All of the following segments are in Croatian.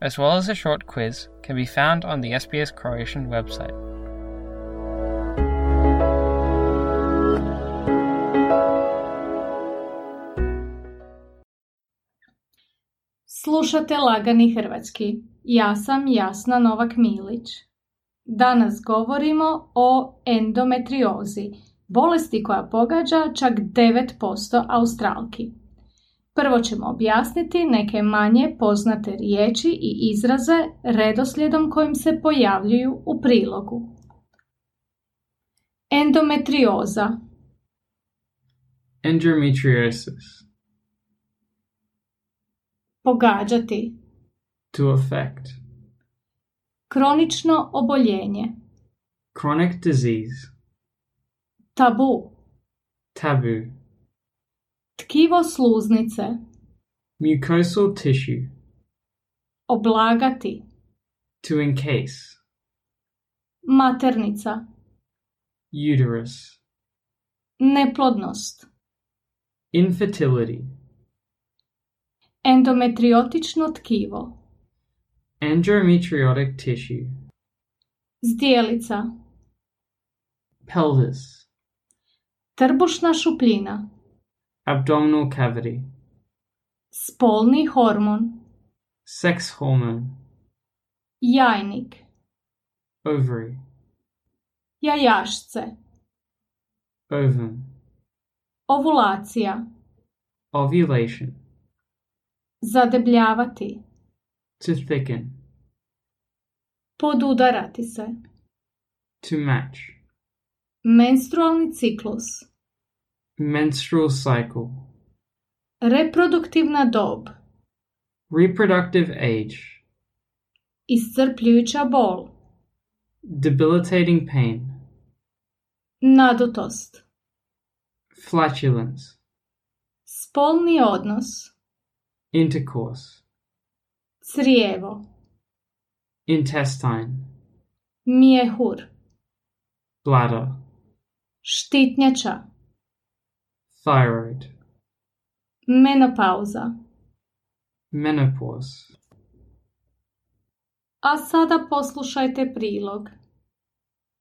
as well as a short quiz, can be found on the SBS Croatian website. Slušate Lagani Hrvatski. Ja sam Jasna Novak Milić. Danas govorimo o endometriozi, bolesti koja pogađa čak 9% Australki. Prvo ćemo objasniti neke manje poznate riječi i izraze redoslijedom kojim se pojavljuju u prilogu. Endometrioza Endometriosis. Pogađati To affect. Kronično oboljenje Chronic disease. Tabu Taboo. Tkivo sluznice Mucosal tissue. Oblagati To encase. Maternica Uterus. Neplodnost Infertility. Endometriotično tkivo Endometriotic tissue. Zdjelica Pelvis. Trbušna šupljina Abdominal cavity. Spolni hormon Sex hormone. Jajnik Ovary. Jajašce Ovum. Ovulacija Ovulation. Zadebljavati To thicken. Podudarati se To match. Menstrualni ciklus Menstrual cycle. Reproduktivna dob Reproductive age. Iscrpljujuća bol Debilitating pain. Nadutost Flatulence. Spolni odnos Intercourse. Crijevo Intestine. Mjehur Bladder. Štitnjača Thyroid. Menopauza Menopause. A sada poslušajte prilog.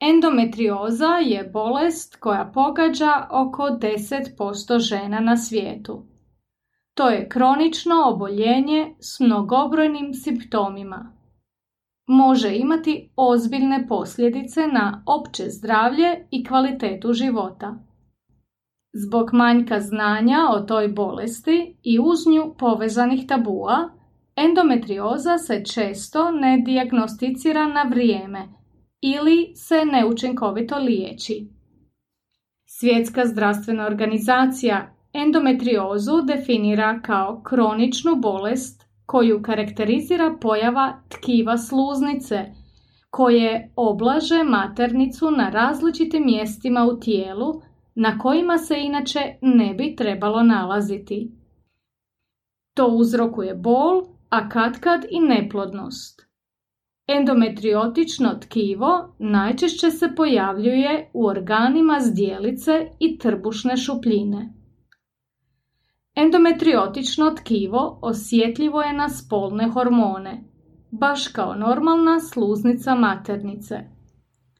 Endometrioza je bolest koja pogađa oko 10% žena na svijetu. To je kronično oboljenje s mnogobrojnim simptomima. Može imati ozbiljne posljedice na opće zdravlje i kvalitetu života. Zbog manjka znanja o toj bolesti i uz nju povezanih tabua, endometrioza se često ne dijagnosticira na vrijeme ili se neučinkovito liječi. Svjetska zdravstvena organizacija endometriozu definira kao kroničnu bolest koju karakterizira pojava tkiva sluznice, koje oblaže maternicu na različitim mjestima u tijelu na kojima se inače ne bi trebalo nalaziti. To uzrokuje bol, a katkad i neplodnost. Endometriotično tkivo najčešće se pojavljuje u organima zdjelice i trbušne šupljine. Endometriotično tkivo osjetljivo je na spolne hormone, baš kao normalna sluznica maternice.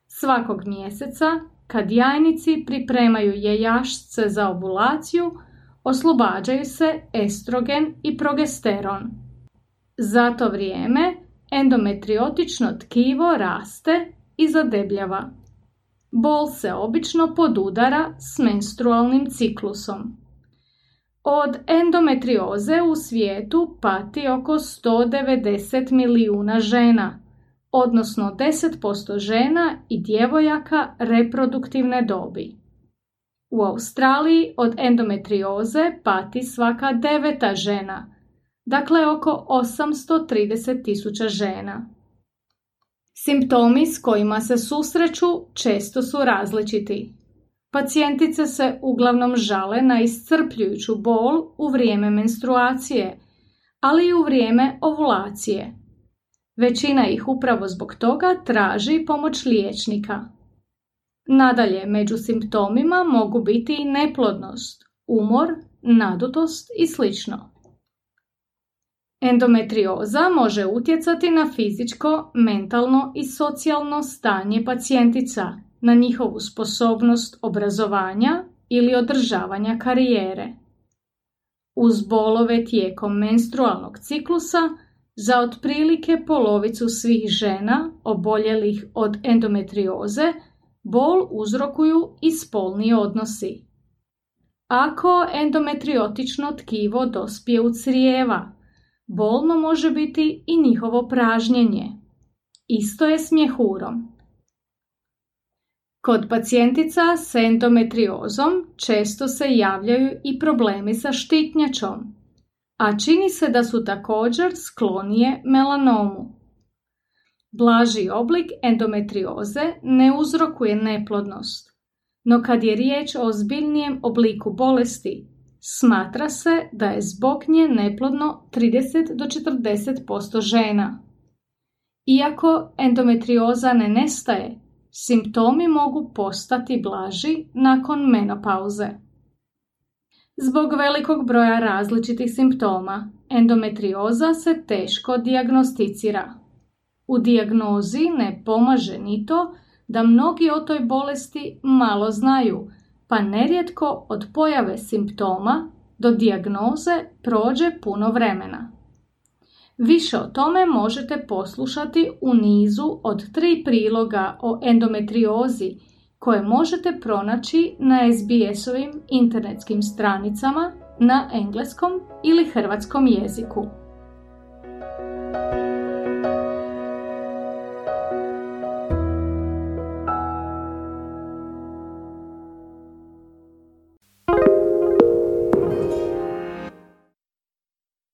Svakog mjeseca, kad jajnici pripremaju jejašce za ovulaciju, oslobađaju se estrogen i progesteron. Za to vrijeme endometriotično tkivo raste i zadebljava. Bol se obično podudara s menstrualnim ciklusom. Od endometrioze u svijetu pati oko 190 milijuna žena, odnosno 10% žena i djevojaka reproduktivne dobi. U Australiji od endometrioze pati svaka deveta žena, dakle oko 830 tisuća žena. Simptomi s kojima se susreću često su različiti. Pacijentice se uglavnom žale na iscrpljujuću bol u vrijeme menstruacije, ali i u vrijeme ovulacije. Većina ih upravo zbog toga traži pomoć liječnika. Nadalje, među simptomima mogu biti i neplodnost, umor, nadutost i sl. Endometrioza može utjecati na fizičko, mentalno i socijalno stanje pacijentica, na njihovu sposobnost obrazovanja ili održavanja karijere. Uz bolove tijekom menstrualnog ciklusa za otprilike polovicu svih žena oboljelih od endometrioze bol uzrokuju i spolni odnosi. Ako endometriotično tkivo dospije u crijeva, bolno može biti i njihovo pražnjenje. Isto je s mjehurom. Kod pacijentica s endometriozom često se javljaju i problemi sa štitnjačom, a čini se da su također sklonije melanomu. Blaži oblik endometrioze ne uzrokuje neplodnost, no kad je riječ o ozbiljnijem obliku bolesti, smatra se da je zbog nje neplodno 30 do 40% žena. Iako endometrioza ne nestaje, Simptomi mogu postati blaži nakon menopauze. Zbog velikog broja različitih simptoma, endometrioza se teško dijagnosticira. U dijagnozi ne pomaže ni to da mnogi o toj bolesti malo znaju, pa nerijetko od pojave simptoma do dijagnoze prođe puno vremena. Više o tome možete poslušati u nizu od tri priloga o endometriozi koje možete pronaći na SBS-ovim internetskim stranicama na engleskom ili hrvatskom jeziku.